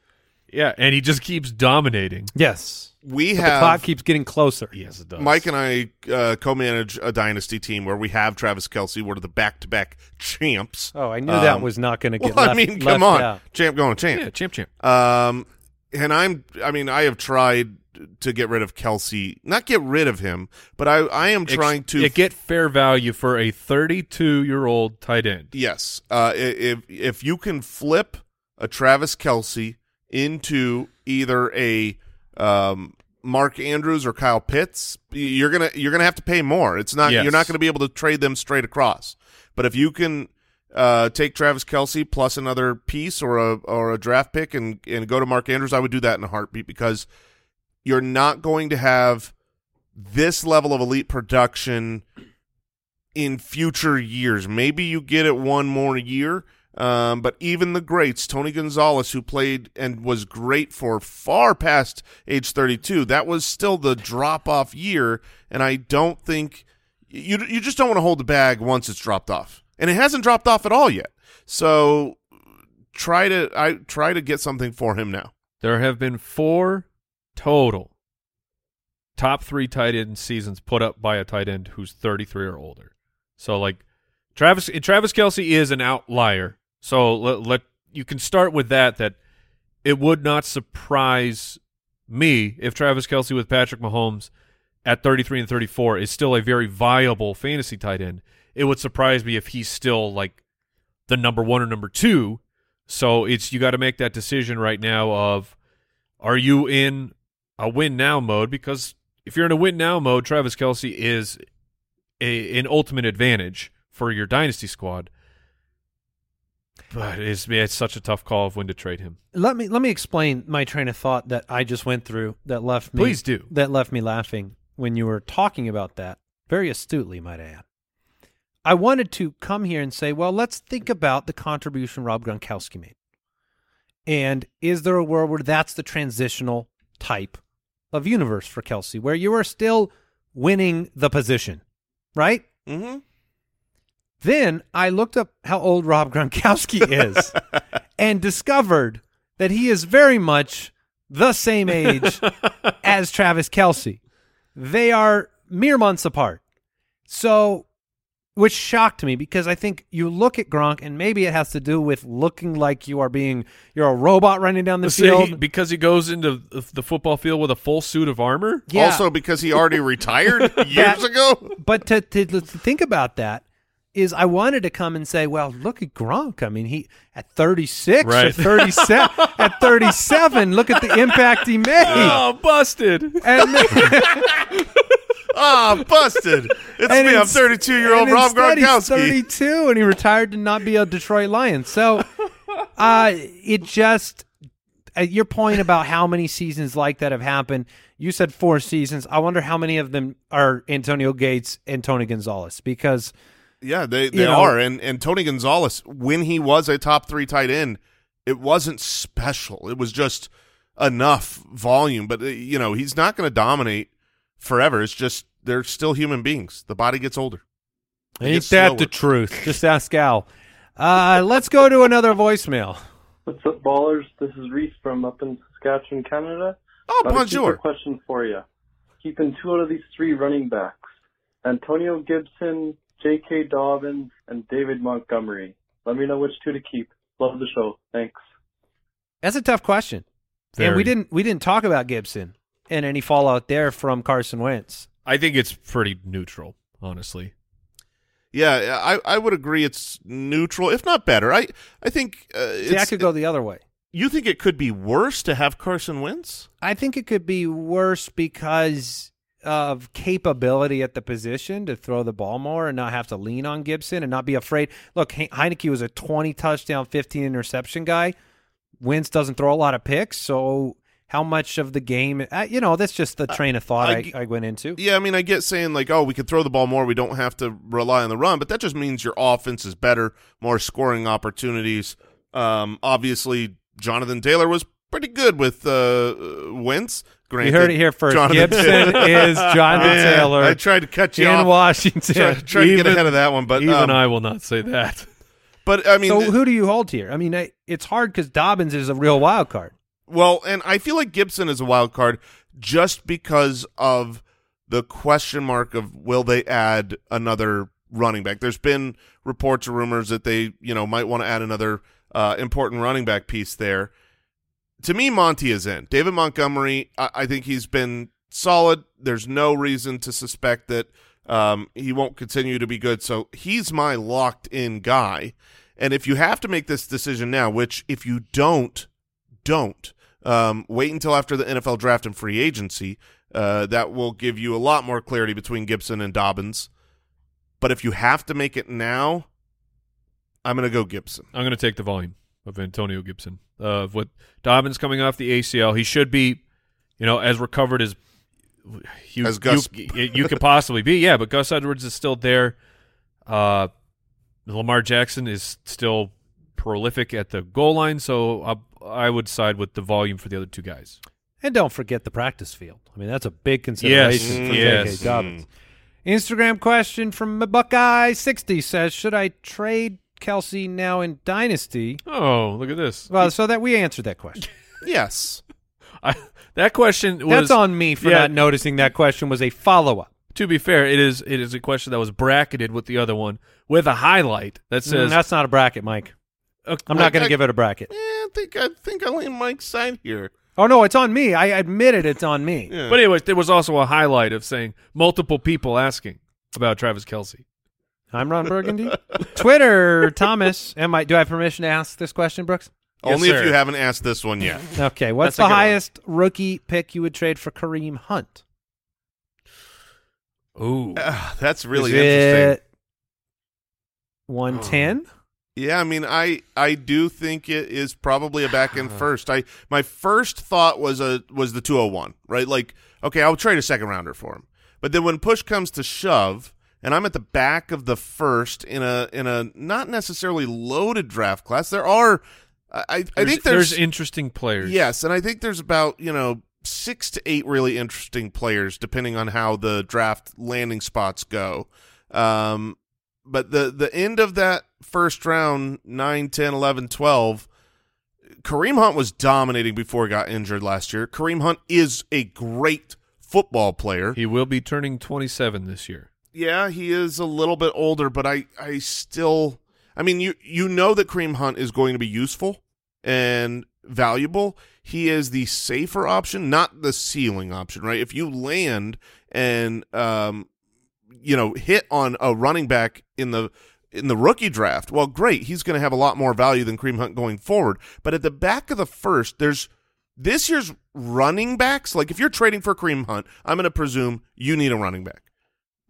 Yeah, and he just keeps dominating. Yes, We but have the clock keeps getting closer. Yes, it does. Mike and I uh, co-manage a dynasty team where we have Travis Kelce. We're the back-to-back champs. Oh, I knew that Um, was not going to get. Well, left, I mean, come left on, out. champ going champ. yeah, champ champ. Um, and I'm, I mean, I have tried to get rid of Kelce, not get rid of him, but I, I am trying to Yeah, get fair value for a 32 year old tight end. Yes. Uh, if if you can flip a Travis Kelce into either a um, Mark Andrews or Kyle Pitts, you're gonna you're gonna have to pay more. It's not Yes. you're not gonna be able to trade them straight across. But if you can uh, take Travis Kelce plus another piece or a or a draft pick and and go to Mark Andrews, I would do that in a heartbeat because you're not going to have this level of elite production in future years. Maybe you get it one more year, um, but even the greats, Tony Gonzalez, who played and was great for far past age 32, that was still the drop off year, and I don't think you you just don't want to hold the bag once it's dropped off, and it hasn't dropped off at all yet. So try to I try to get something for him now. There have been four total top three tight end seasons put up by a tight end who's 33 or older. So, like, Travis Travis Kelce is an outlier. So let, let you can start with that. That it would not surprise me if Travis Kelce with Patrick Mahomes at 33 and 34 is still a very viable fantasy tight end. It would surprise me if he's still like the number one or number two. So it's you got to make that decision right now of are you in a win now mode? Because if you're in a win now mode, Travis Kelce is a, an ultimate advantage for your dynasty squad. But it's it's such a tough call of when to trade him. Let me let me explain my train of thought that I just went through that left me Please do. that left me laughing when you were talking about that very astutely, might I add. I wanted to come here and say, well, let's think about the contribution Rob Gronkowski made. And is there a world where that's the transitional type of universe for Kelce, where you are still winning the position, right? Mm-hmm. Then I looked up how old Rob Gronkowski is and discovered that he is very much the same age as Travis Kelce. They are mere months apart. So, which shocked me because I think you look at Gronk and maybe it has to do with looking like you are being, you're a robot running down the See, he- field. because he goes into the the football field with a full suit of armor. Yeah. Also, because he already retired years ago. but to, to to think about that is I wanted to come and say, well, look at Gronk. I mean, he at 36 or Right. 37 at 37, look at the impact he made. Oh, busted! And, Ah, busted. It's and me. I'm 32 year old and Rob instead he's Gronkowski. 32 and he retired to not be a Detroit Lion. So uh it just at your point about how many seasons like that have happened, you said four seasons. I wonder how many of them are Antonio Gates and Tony Gonzalez because Yeah, they, they You know- are. And and Tony Gonzalez, when he was a top three tight end, it wasn't special. It was just enough volume. But uh, you know, he's not going to dominate forever. It's just they're still human beings. The body gets older. It Ain't gets that slower. the truth? Just ask Al. Uh, let's go to another voicemail. What's up, ballers? This is Reese from up in Saskatchewan, Canada. Oh, Got a bonjour. super question for you. Keeping two out of these three running backs: Antonio Gibson, J.K. Dobbins, and David Montgomery. Let me know which two to keep. Love the show. Thanks. That's a tough question, and we didn't we didn't talk about Gibson and any fallout there from Carson Wentz. I think it's pretty neutral, honestly. Yeah, I, I would agree. It's neutral, if not better. I I think uh, See, I could go the other way. You think it could be worse to have Carson Wentz? I think it could be worse because of capability at the position to throw the ball more and not have to lean on Gibson and not be afraid. Look, He- Heinicke was a 20 touchdown, 15 interception guy. Wentz doesn't throw a lot of picks, so how much of the game, uh, you know, that's just the train of thought I went into. Yeah, I mean, I get saying like, oh, we could throw the ball more. We don't have to rely on the run, but that just means your offense is better, more scoring opportunities. Um, obviously, Jonathan Taylor was pretty good with uh, Wentz. You heard it here first. Jonathan Gibson Taylor- is Jonathan Yeah, Taylor I tried to cut you in off. Washington. Try, try to get ahead of that one, but Even um, I will not say that. But I mean, so who do you hold here? I mean, I, it's hard because Dobbins is a real wild card. Well, and I feel like Gibson is a wild card just because of the question mark of will they add another running back. There's been reports or rumors that they, you know, might want to add another uh, important running back piece there. To me, Monty is in. David Montgomery, I, I think he's been solid. There's no reason to suspect that um, he won't continue to be good. So he's my locked in guy. And if you have to make this decision now, which if you don't, don't um, wait until after the NFL draft and free agency. Uh, that will give you a lot more clarity between Gibson and Dobbins. But if you have to make it now, I'm going to go Gibson. I'm going to take the volume of Antonio Gibson. Uh, with Dobbins coming off the ACL, he should be, you know, as recovered as you, As Gus- you, you could possibly be. Yeah, but Gus Edwards is still there. Uh, Lamar Jackson is still prolific at the goal line, so I, I would side with the volume for the other two guys. And don't forget the practice field. I mean, that's a big consideration for yes. J.K. Dobbins. Instagram question from Buckeye60 says, should I trade Kelce now in Dynasty? Oh, look at this. Well, so that we answered that question. Yes. I, that question was That's on me for yeah. not noticing that question was a follow-up. To be fair, it is it is a question that was bracketed with the other one with a highlight that Mm, says that's not a bracket, Mike. uh, I'm not going to give it a bracket. Eh, I think I think I lean Mike's side here. Oh, no, it's on me. I admitted it's on me. Yeah. But anyway, there was also a highlight of saying multiple people asking about Travis Kelce. I'm Ron Burgundy. Twitter, Thomas. Am I? Do I have permission to ask this question, Brooks? Only Yes, if you haven't asked this one yet. Okay. What's That's the good one. highest rookie pick you would trade for Kareem Hunt? Ooh, Ah, that's really Is interesting. it 110? Yeah, I mean, I I do think it is probably a back end first. I my first thought was a was the two hundred one, right? Like, okay, I'll trade a second rounder for him. But then when push comes to shove, and I'm at the back of the first in a in a not necessarily loaded draft class, there are I I There's, think there's, interesting players. yes, and I think there's about you know six to eight really interesting players depending on how the draft landing spots go. Um, but the the end of that first round 9 10 11 12 Kareem Hunt was dominating before he got injured last year. Kareem Hunt is a great football player. He will be turning 27 this year. Yeah, he is a little bit older, but I I still I mean you you know that Kareem Hunt is going to be useful and valuable. He is the safer option, not the ceiling option, right? If you land and um you know hit on a running back in the in the rookie draft, well great, he's going to have a lot more value than Kareem Hunt going forward. But at the back of the first, there's this year's running backs, like if you're trading for Kareem Hunt, I'm going to presume you need a running back.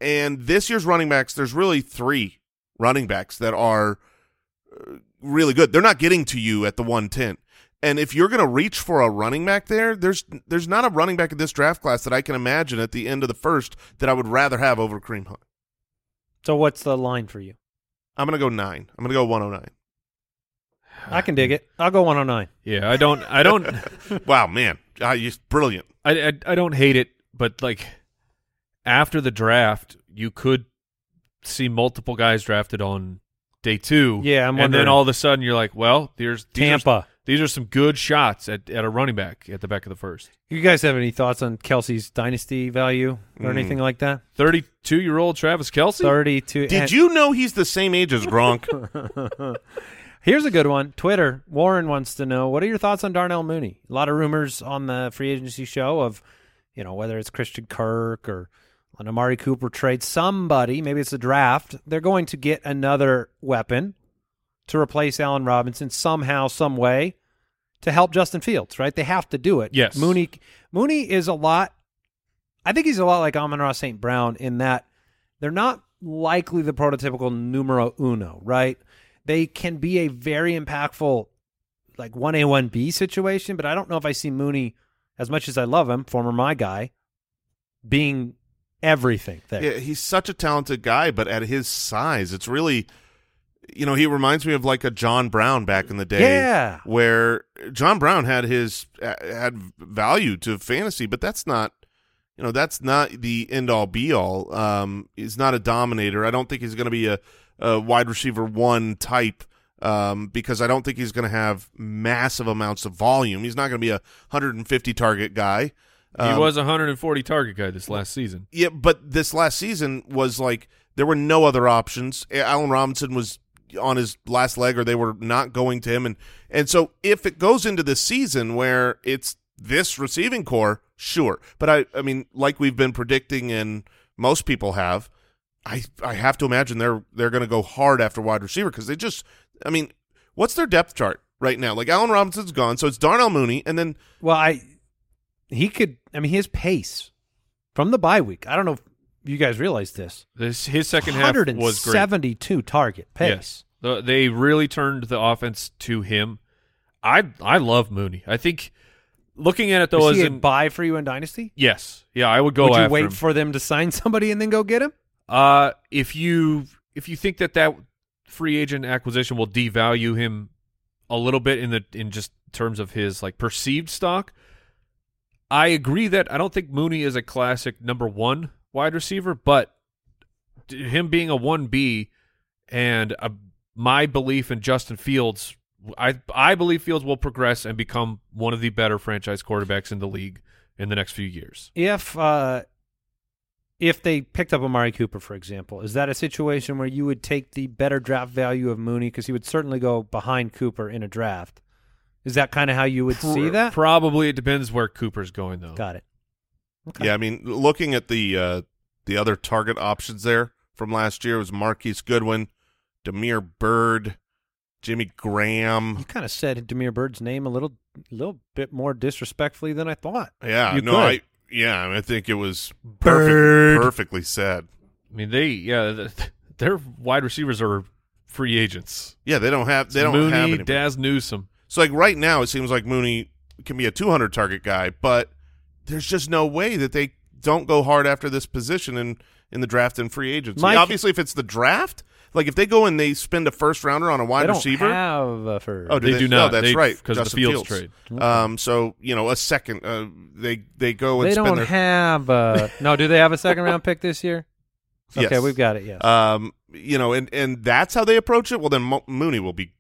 And this year's running backs, there's really three running backs that are uh, really good. They're not getting to you at the 110. And if you're going to reach for a running back there, there's there's not a running back in this draft class that I can imagine at the end of the first that I would rather have over Kareem Hunt. So what's the line for you? I'm going to go nine. I'm going to go 109. I can dig it. I'll go 109. Yeah, I don't. I don't. wow, man, ah, you brilliant. I, I I don't hate it, but like after the draft, you could see multiple guys drafted on day two. Yeah, I'm and then all of a sudden you're like, well, there's these are- Tampa. these are some good shots at, at a running back at the back of the first. You guys have any thoughts on Kelce's dynasty value or Mm. anything like that? Thirty-two year old Travis Kelce. 32. Did and- you know he's the same age as Gronk? Here's a good one. Twitter. Warren wants to know what are your thoughts on Darnell Mooney? A lot of rumors on the free agency show of, you know, whether it's Christian Kirk or an Amari Cooper trade. Somebody, maybe it's a draft. They're going to get another weapon to replace Allen Robinson somehow, some way, to help Justin Fields. Right? They have to do it. Yes. Mooney. Mooney is a lot. I think he's a lot like Amon-Ra St. Brown in that they're not likely the prototypical numero uno, right? They can be a very impactful, like 1A, 1B situation, but I don't know if I see Mooney, as much as I love him, former my guy, being everything there. Yeah, he's such a talented guy, but at his size, it's really, you know, he reminds me of like a John Brown back in the day. Yeah. where John Brown had his had value to fantasy, but that's not, you know, that's not the end all be all. Um, he's not a dominator. I don't think he's going to be a, a wide receiver one type. Um, because I don't think he's going to have massive amounts of volume. He's not going to be a 150 target guy. He Um, was a 140 target guy this last season. yeah, but this last season was like there were no other options. Allen Robinson was on his last leg, or they were not going to him, and and so if it goes into this season where it's this receiving core, sure. But I, I mean, like we've been predicting, and most people have, I I have to imagine they're they're going to go hard after wide receiver because they just, I mean, what's their depth chart right now? Like Allen Robinson's gone, so it's Darnell Mooney, and then Well, I he could. I mean, his pace from the bye week. I don't know if you guys realize this. This his second half was great. 172 target pace. Yes, they really turned the offense to him. I I love Mooney. I think looking at it though, Is as he a in buy for you in dynasty? yes, yeah, I would go. Would you wait him. for them to sign somebody and then go get him? Uh, if you if you think that that free agent acquisition will devalue him a little bit in the in just terms of his like perceived stock, I agree that I don't think Mooney is a classic number one wide receiver, but him being a one B and a, my belief in Justin Fields, I I believe Fields will progress and become one of the better franchise quarterbacks in the league in the next few years. If uh, if they picked up Amari Cooper, for example, is that a situation where you would take the better draft value of Mooney because he would certainly go behind Cooper in a draft? Is that kind of how you would see that? Probably it depends where Cooper's going though. Got it. Okay. Yeah, I mean, looking at the uh, the other target options there from last year was Marquise Goodwin, Damiere Byrd, Jimmy Graham. You kind of said Damiere Byrd's name a little, little bit more disrespectfully than I thought. Yeah, You no, could. I yeah, I think it was Byrd. perfect, perfectly said. I mean, they yeah, th- their wide receivers are free agents. Yeah, they don't have they don't Mooney, have anybody. Dazz Newsome. So like right now, it seems like Mooney can be a 200 target guy, but there's just no way that they don't go hard after this position in in the draft and free agency. Mike- Obviously, if it's the draft, like if they go and they spend a first rounder on a wide they don't receiver, have a first. oh, do They do not. No, that's They- right 'cause of the Justin Fields trade. Um, so you know, a second, uh, they they go and they spend don't their have a no. Do they have a second round pick this year? Okay, Yes. we've got it. Yes. um, you know, and and that's how they approach it. Well, then Mo- Mooney will be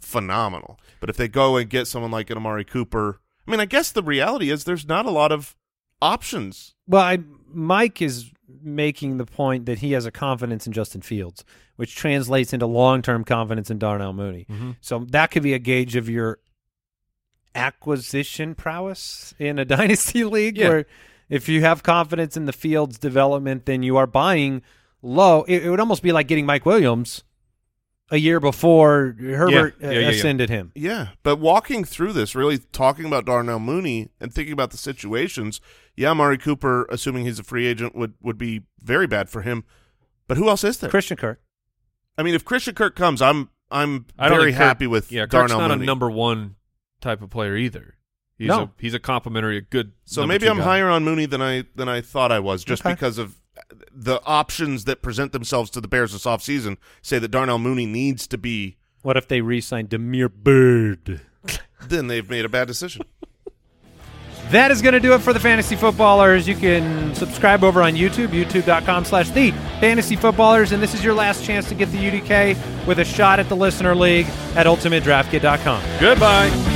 phenomenal. But if they go and get someone like an Amari Cooper, I mean, I guess the reality is there's not a lot of options. Well, I, Mike is making the point that he has a confidence in Justin Fields, which translates into long-term confidence in Darnell Mooney. Mm-hmm. So that could be a gauge of your acquisition prowess in a dynasty league. Yeah. Where if you have confidence in the Fields development, then you are buying low. It, it would almost be like getting Mike Williams a year before Herbert Yeah, uh, yeah, yeah, yeah. ascended him. Yeah, but walking through this, really talking about Darnell Mooney and thinking about the situations, yeah, Amari Cooper, assuming he's a free agent, would would be very bad for him. But who else is there? Christian Kirk. I mean, if Christian Kirk comes, I'm I'm I don't very think Kirk- happy with Yeah, Kirk's Darnell not Mooney. a number one type of player either. He's No. a he's a complimentary, a good. so maybe two I'm guy. higher on Mooney than I than I thought I was, just Okay. because of the options that present themselves to the Bears this offseason say that Darnell Mooney needs to be. What if they re-signed Damiere Byrd? Then they've made a bad decision. That is going to do it for the Fantasy Footballers. You can subscribe over on YouTube, youtube.com slash the Fantasy Footballers. And this is your last chance to get the UDK with a shot at the Listener League at UltimateDraftKit.com. Goodbye.